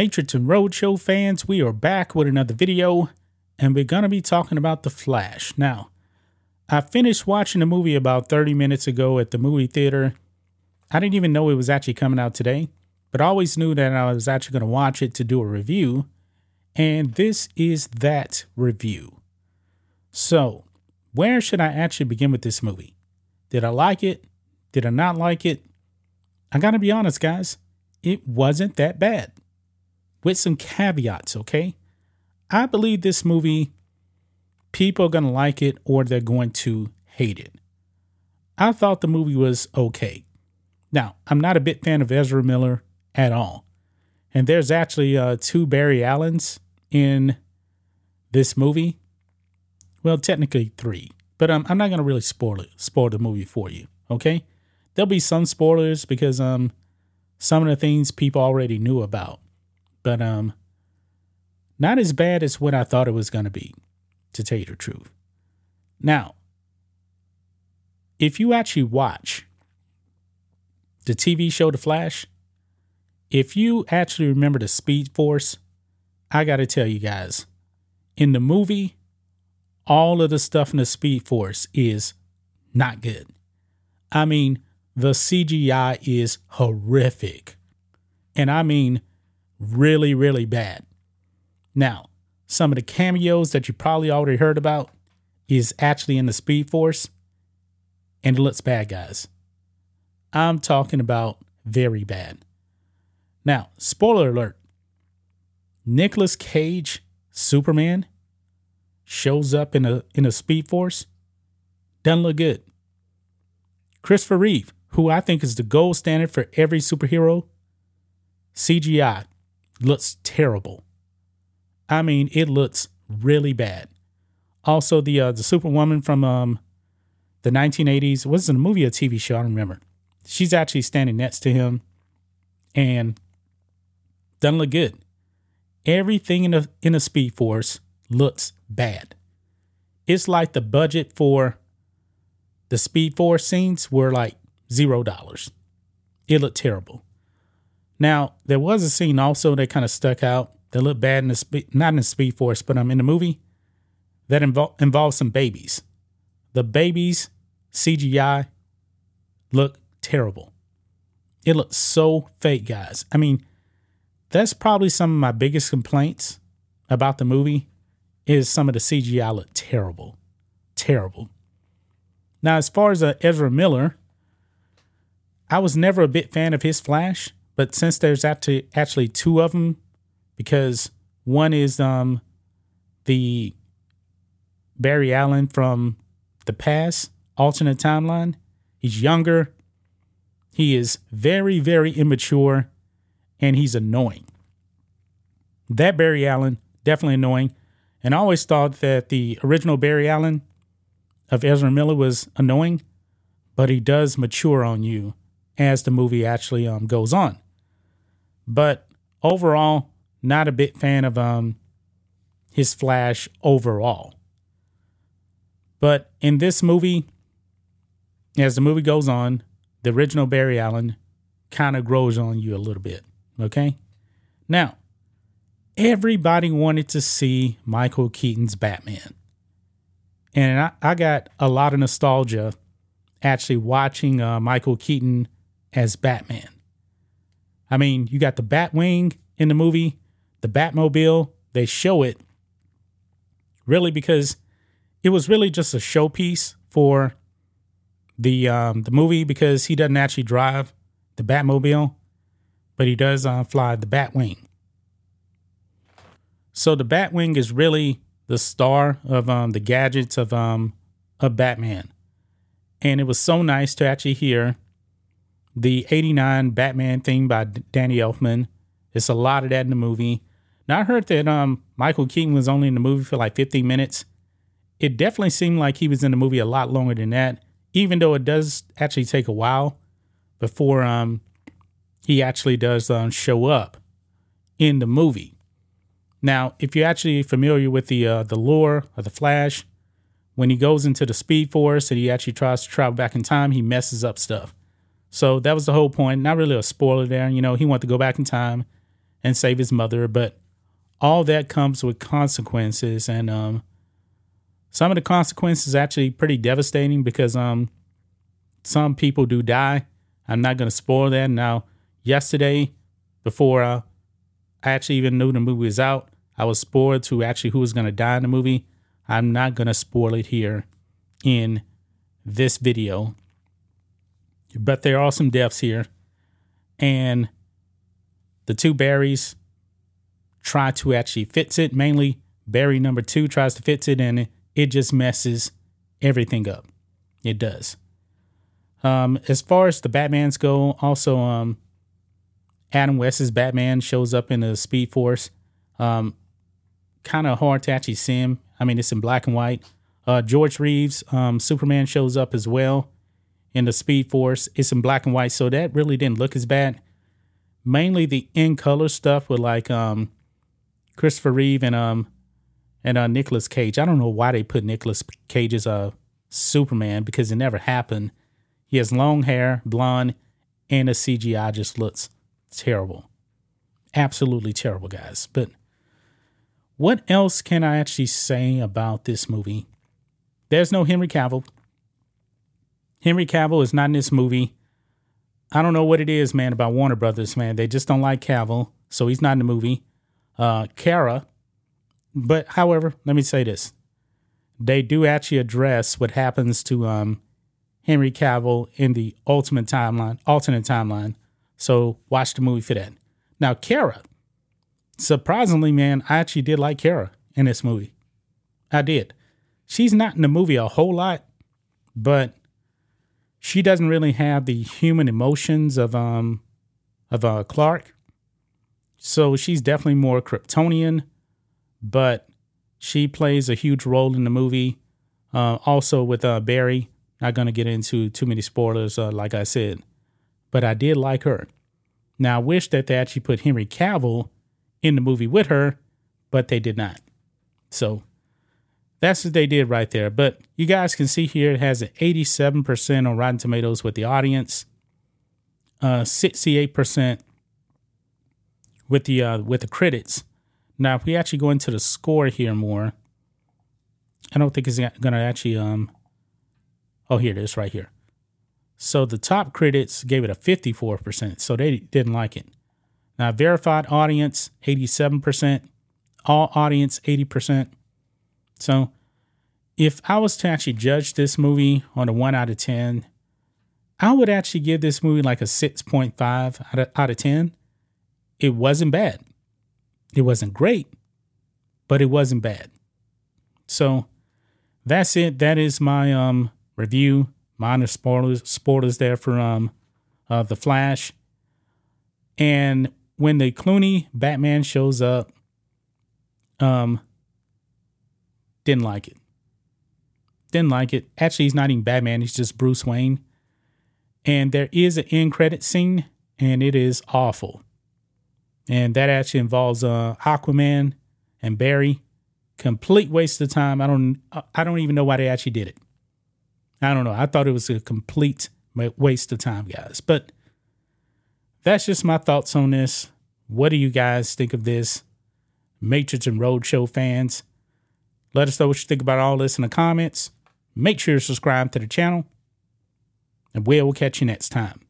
Matrix and Roadshow fans, we are back with another video, and we're going to be talking about The Flash. Now, I finished watching the movie about 30 minutes ago at the movie theater. I didn't even know it was actually coming out today, but I always knew that I was actually going to watch it to do a review, and this is that review. So, where should I actually begin with this movie? Did I like it? Did I not like it? I got to be honest, guys it wasn't that bad. With some caveats, okay? I believe this movie, people are going to like it or they're going to hate it. I thought the movie was okay. Now, I'm not a big fan of Ezra Miller at all. And there's actually uh, two Barry Allens in this movie. Well, technically three, but um, I'm not gonna really spoil it, spoil the movie for you. Okay, there'll be some spoilers because um, some of the things people already knew about, but um, not as bad as what I thought it was going to be, to tell you the truth. Now, if you actually watch the TV show The Flash, if you actually remember the Speed Force, I got to tell you guys, in the movie, all of the stuff in the Speed Force is not good. I mean, the CGI is horrific. And I mean really, really bad. Now, some of the cameos that you probably already heard about is actually in the Speed Force, and it looks bad, guys. I'm talking about very bad. Now, spoiler alert Nicolas Cage, Superman, shows up in a in a Speed Force. Doesn't look good. Christopher Reeve, who I think is the gold standard for every superhero, CGI looks terrible. I mean, it looks really bad. Also, the uh, the Superwoman from um, the 1980s was it a movie or TV show? I don't remember. She's actually standing next to him, and doesn't look good. Everything in the in the Speed Force looks bad. It's like the budget for the Speed Force scenes were like zero dollars. It looked terrible. Now, there was a scene also that kind of stuck out that looked bad in the speed, not in the Speed Force, but um, in the movie that invo- involved some babies. The babies CGI look terrible. It looks so fake, guys. I mean, that's probably some of my biggest complaints about the movie is some of the CGI look terrible. Terrible. Now, as far as uh, Ezra Miller, I was never a big fan of his Flash, but since there's actually actually two of them, because one is um the Barry Allen from the past alternate timeline. He's younger. He is very very immature, and he's annoying. That Barry Allen definitely annoying, and I always thought that the original Barry Allen of Ezra Miller was annoying, but he does mature on you as the movie actually um, goes on. But overall, not a big fan of um, his Flash overall. But in this movie, as the movie goes on, the original Barry Allen kind of grows on you a little bit. Okay? Now, everybody wanted to see Michael Keaton's Batman. And I, I got a lot of nostalgia actually watching uh, Michael Keaton as Batman. I mean, you got the Batwing in the movie, the Batmobile, they show it really because it was really just a showpiece for the um, the movie because he doesn't actually drive the Batmobile, but he does uh, fly the Batwing. So the Batwing is really the star of um, the gadgets of um, of Batman, and it was so nice to actually hear the 89 Batman theme by Danny Elfman. It's a lot of that in the movie. Now I heard that um, Michael Keaton was only in the movie for like 15 minutes. It definitely seemed like he was in the movie a lot longer than that, even though it does actually take a while before um, he actually does um, show up in the movie. Now, if you're actually familiar with the uh, the lore of the Flash, when he goes into the Speed Force and he actually tries to travel back in time, he messes up stuff. So that was the whole point. Not really a spoiler there. You know, he wanted to go back in time and save his mother, but all that comes with consequences and um some of the consequences actually pretty devastating because um some people do die. I'm not gonna spoil that. Now, yesterday, before uh, I actually even knew the movie was out, I was spoiled to actually who was gonna die in the movie. I'm not gonna spoil it here in this video. But there are some deaths here. And the two Barrys try to actually fix it. Mainly, Barry number two tries to fix it and it just messes everything up. It does. Um, as far as the Batmans go, also um, Adam West's Batman shows up in the Speed Force. Um, kind of hard to actually see him. I mean, it's in black and white. Uh, George Reeves, um, Superman shows up as well in the Speed Force. It's in black and white, so that really didn't look as bad. Mainly the in color stuff with like um, Christopher Reeve and um and uh, Nicolas Cage. I don't know why they put Nicolas Cage as a Superman because it never happened. He has long hair, blonde, and the CGI just looks terrible. Absolutely terrible, guys. But what else can I actually say about this movie? There's no Henry Cavill. Henry Cavill is not in this movie. I don't know what it is, man, about Warner Brothers, man. They just don't like Cavill, so he's not in the movie. Uh, Kara, but however, let me say this: they do actually address what happens to um, Henry Cavill in the ultimate timeline, alternate timeline. So watch the movie for that. Now, Kara, surprisingly, man, I actually did like Kara in this movie. I did. She's not in the movie a whole lot, but she doesn't really have the human emotions of um of uh, Clark. So she's definitely more Kryptonian, but she plays a huge role in the movie. Uh, also with uh, Barry. Not gonna get into too many spoilers, uh, like I said, but I did like her. Now I wish that they actually put Henry Cavill in the movie with her, but they did not. So that's what they did right there. But you guys can see here it has an 87% on Rotten Tomatoes with the audience, uh, 68% with the uh, with the critics. Now, if we actually go into the score here more, I don't think it's going to actually. Um, oh, here it is, right here. So the top critics gave it a 54%, so they didn't like it. Now, verified audience, 87%, all audience, 80%. So if I was to actually judge this movie on a 1 out of 10, I would actually give this movie like a 6.5 out of, out of 10. It wasn't bad. It wasn't great, but it wasn't bad. So that's it. That is my um review. Minor spoilers spoilers there for um uh the Flash. And when the Clooney Batman shows up, um didn't like it. Didn't like it. Actually, he's not even Batman, he's just Bruce Wayne. And there is an end credit scene, and it is awful. And that actually involves uh, Aquaman and Barry. Complete waste of time. I don't I don't even know why they actually did it. I don't know. I thought it was a complete waste of time, guys. But that's just my thoughts on this. What do you guys think of this? Matrix and Roadshow fans. Let us know what you think about all this in the comments. Make sure to subscribe to the channel, and we will catch you next time.